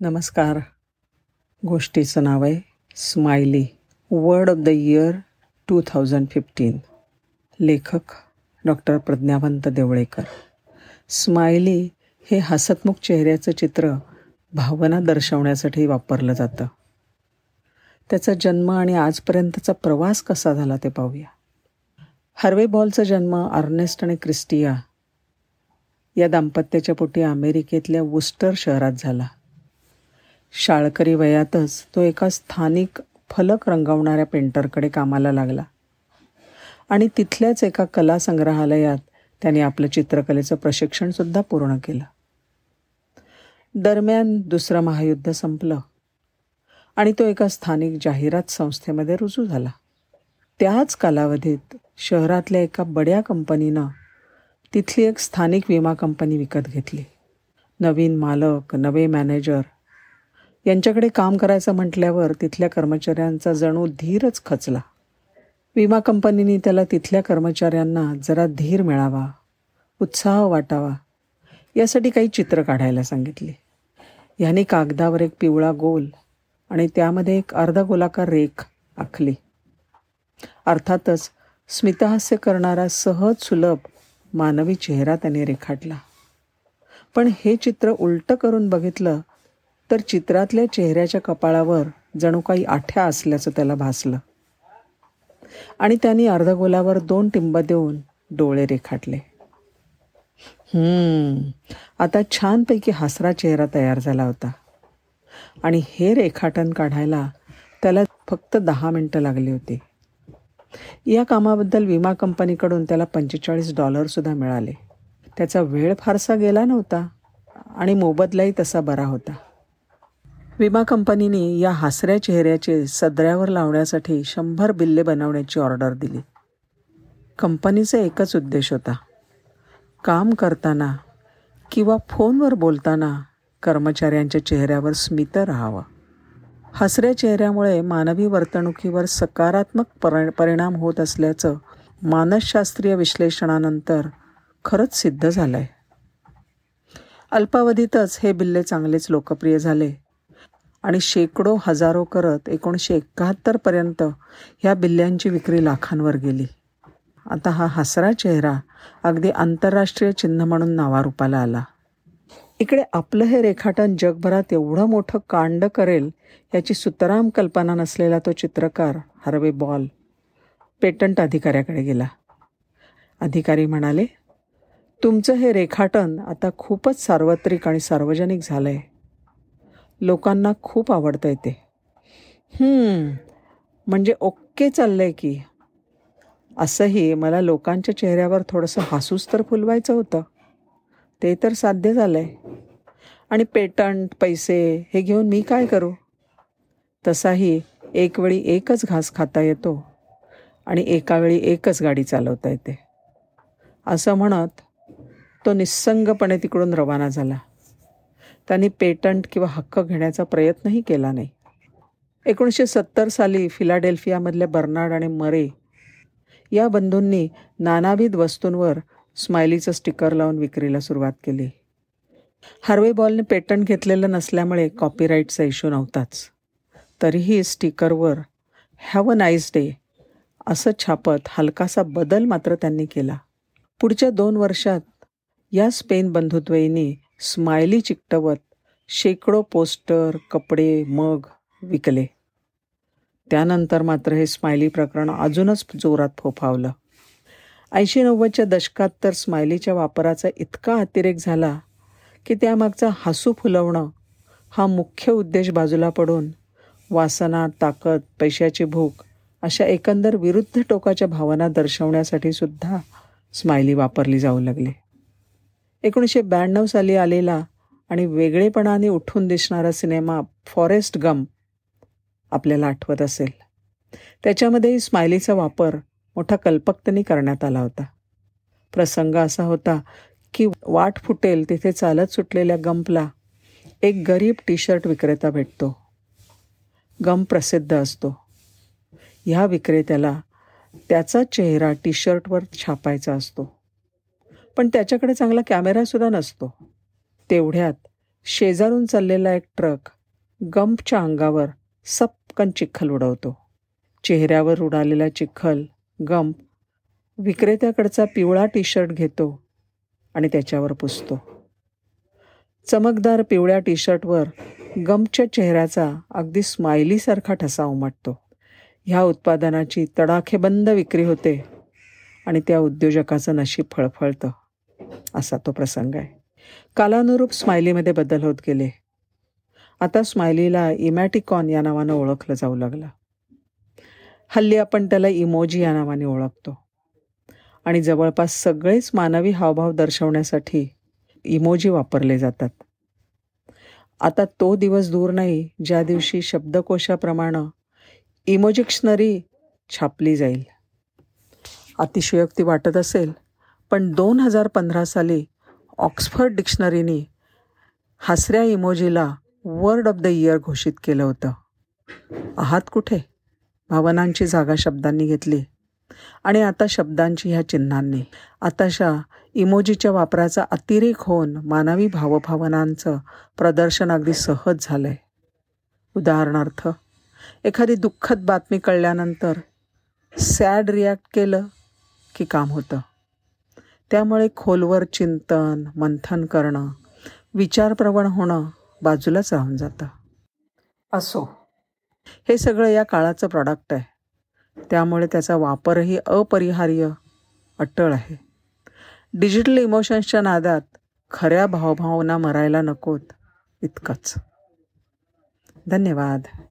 नमस्कार. गोष्टीचं नाव आहे smiley. Word of the year two thousand fifteen. लेखक डॉक्टर प्रज्ञावंत देवळेकर. स्माइली हे हसतमुख चेहऱ्याचं चित्र भावना दर्शवण्यासाठी वापरलं जातं. त्याचा जन्म आणि आजपर्यंतचा प्रवास कसा झाला ते पाहूया. हर्वे बॉलचा जन्म अर्नेस्ट आणि क्रिस्टिया या दाम्पत्याच्या पोटी अमेरिकेतल्या वुस्टर शहरात झाला. शाळकरी वयातच तो एका स्थानिक फलक रंगवणाऱ्या पेंटरकडे कामाला लागला. आणि तिथल्याच एका कला संग्रहालयात त्याने आपलं चित्रकलेचं प्रशिक्षणसुद्धा पूर्ण केलं. दरम्यान दुसरं महायुद्ध संपलं आणि तो एका स्थानिक जाहिरात संस्थेमध्ये रुजू झाला. त्याच कालावधीत शहरातल्या एका बड्या कंपनीनं तिथली एक स्थानिक विमा कंपनी विकत घेतली. नवीन मालक नवे मॅनेजर यांच्याकडे काम करायचं म्हटल्यावर तिथल्या कर्मचाऱ्यांचा जणू धीरच खचला. विमा कंपनीने त्याला तिथल्या कर्मचाऱ्यांना जरा धीर मिळावा उत्साह वाटावा यासाठी काही चित्र काढायला सांगितले. ह्याने कागदावर एक पिवळा गोल आणि त्यामध्ये एक अर्धा गोलाकार रेख आखली. अर्थातच स्मितहास्य करणारा सहज सुलभ मानवी चेहरा त्याने रेखाटला. पण हे चित्र उलटं करून बघितलं तर चित्रातल्या चेहऱ्याच्या कपाळावर जणू काही आठ्या असल्याचं त्याला भासलं. आणि त्यांनी अर्धगोलावर दोन टिंब देऊन डोळे रेखाटले. आता छानपैकी हसरा चेहरा तयार झाला होता. आणि हे रेखाटन काढायला त्याला फक्त दहा मिनटं लागली होती. या कामाबद्दल विमा कंपनीकडून त्याला पंचेचाळीस डॉलरसुद्धा मिळाले. त्याचा वेळ फारसा गेला नव्हता आणि मोबदलाही तसा बरा होता. विमा कंपनीने या हासऱ्या चेहऱ्याचे सदऱ्यावर लावण्यासाठी शंभर बिल्ले बनवण्याची ऑर्डर दिली. कंपनीचा एकच उद्देश होता. काम करताना किंवा फोनवर बोलताना कर्मचाऱ्यांच्या चेहऱ्यावर स्मित राहावं. हसऱ्या चेहऱ्यामुळे मानवी वर्तणुकीवर सकारात्मक पर परिणाम होत असल्याचं मानसशास्त्रीय विश्लेषणानंतर खरंच सिद्ध झालं आहे अल्पावधीतच हे बिल्ले चांगलेच लोकप्रिय झाले. आणि शेकडो हजारो करत एकोणीसशे एकाहत्तरपर्यंत ह्या बिल्ल्यांची विक्री लाखांवर गेली. आता हा हसरा चेहरा अगदी आंतरराष्ट्रीय चिन्ह म्हणून नावारूपाला आला. इकडे आपलं हे रेखाटन जगभरात एवढं मोठं कांड करेल याची सुतराम कल्पना नसलेला तो चित्रकार हरवे बॉल पेटंट अधिकाऱ्याकडे गेला. अधिकारी म्हणाले तुमचं हे रेखाटन आता खूपच सार्वत्रिक आणि सार्वजनिक झालं आहे लोकांना खूप आवडतं आहे ते. म्हणजे ओके चाललं आहे की. असंही मला लोकांच्या चेहऱ्यावर थोडंसं हासूस तर फुलवायचं होतं. ते तर साध्य झालं आहे आणि पेटंट पैसे हे घेऊन मी काय करू? तसाही एक वेळी एकच घास खाता येतो. आणि एकावेळी एकच गाडी चालवता येते. असं म्हणत तो निस्संगपणे तिकडून रवाना झाला. त्यांनी पेटंट किंवा हक्क घेण्याचा प्रयत्नही केला नाही. एकोणीसशे सत्तर साली फिलाडेल्फियामधल्या बर्नार्ड आणि मरे या बंधूंनी नानाविध वस्तूंवर स्माइलीचं स्टिकर लावून विक्रीला सुरुवात केली. हार्वे बॉलने पेटंट घेतलेलं नसल्यामुळे कॉपीराईटचा इश्यू नव्हताच. तरीही स्टिकरवर हॅव अ नाईस डे असं छापत हलकासा बदल मात्र त्यांनी केला. पुढच्या दोन वर्षात या स्पेन बंधुत्वयीने स्मायली चिकटवत शेकडो पोस्टर कपडे मग विकले. त्यानंतर मात्र हे स्मायली प्रकरण अजूनच जोरात फोफावलं. ऐंशी नव्वदच्या दशकात तर स्मायलीच्या वापराचा इतका अतिरेक झाला की त्यामागचा हसू फुलवणं हा मुख्य उद्देश बाजूला पडून वासना ताकद पैशाची भूक अशा एकंदर विरुद्ध टोकाच्या भावना दर्शवण्यासाठी सुद्धा स्मायली वापरली जाऊ लागली. एकोणीसशे ब्याण्णव साली आलेला आणि वेगळेपणाने उठून दिसणारा सिनेमा फॉरेस्ट गम आपल्याला आठवत असेल. त्याच्यामध्ये स्मायलीचा वापर मोठा कल्पकतेने करण्यात आला होता. प्रसंग असा होता की वाट फुटेल तिथे चालत सुटलेल्या गंपला एक गरीब टी शर्ट विक्रेता भेटतो. गम प्रसिद्ध असतो. ह्या विक्रेत्याला त्याचा चेहरा टी शर्टवर छापायचा असतो. पण त्याच्याकडे चांगला कॅमेरासुद्धा नसतो. तेवढ्यात शेजारून चाललेला एक ट्रक गंपच्या अंगावर सपकन चिखल उडवतो. चेहऱ्यावर उडालेला चिखल गंप विक्रेत्याकडचा पिवळा टी शर्ट घेतो आणि त्याच्यावर पुसतो. चमकदार पिवळ्या टी शर्टवर गमच्या चेहऱ्याचा अगदी स्माइलीसारखा ठसा उमटतो. ह्या उत्पादनाची तडाखेबंद विक्री होते आणि त्या उद्योजकाचं नशीब फळफळतं. असा तो प्रसंग आहे. कालानुरूप स्मायलीमध्ये बदल होत गेले. आता स्मायलीला इमॅटिकॉन या नावानं ओळखलं जाऊ लागलं. हल्ली आपण त्याला इमोजी या नावाने ओळखतो. आणि जवळपास सगळेच मानवी हावभाव दर्शवण्यासाठी इमोजी वापरले जातात. आता तो दिवस दूर नाही ज्या दिवशी शब्दकोशाप्रमाणे इमोजिक्शनरी छापली जाईल. अतिशयोक्ती वाटत असेल पण दोन हजार पंधरा साली ऑक्सफर्ड डिक्शनरीने हसऱ्या इमोजीला वर्ड ऑफ द इयर घोषित केलं होतं. आहात कुठे? भावनांची जागा शब्दांनी घेतली. आणि आता शब्दांची ह्या चिन्हांनी. आताशा इमोजीच्या वापराचा अतिरेक होऊन मानवी भावभावनांचं प्रदर्शन अगदी सहज झालं आहे उदाहरणार्थ एखादी दुःखद बातमी कळल्यानंतर सॅड रिॲक्ट केलं की काम होतं. त्यामुळे खोलवर चिंतन मंथन करणं विचारप्रवण होणं बाजूलाच राहून जातं. असो. हे सगळं या काळाचं प्रॉडक्ट आहे. त्यामुळे त्याचा वापरही अपरिहार्य अट्टळ आहे. डिजिटल इमोशन्सच्या नादात खऱ्या भावभावना मरायला नकोत इतकंच. धन्यवाद.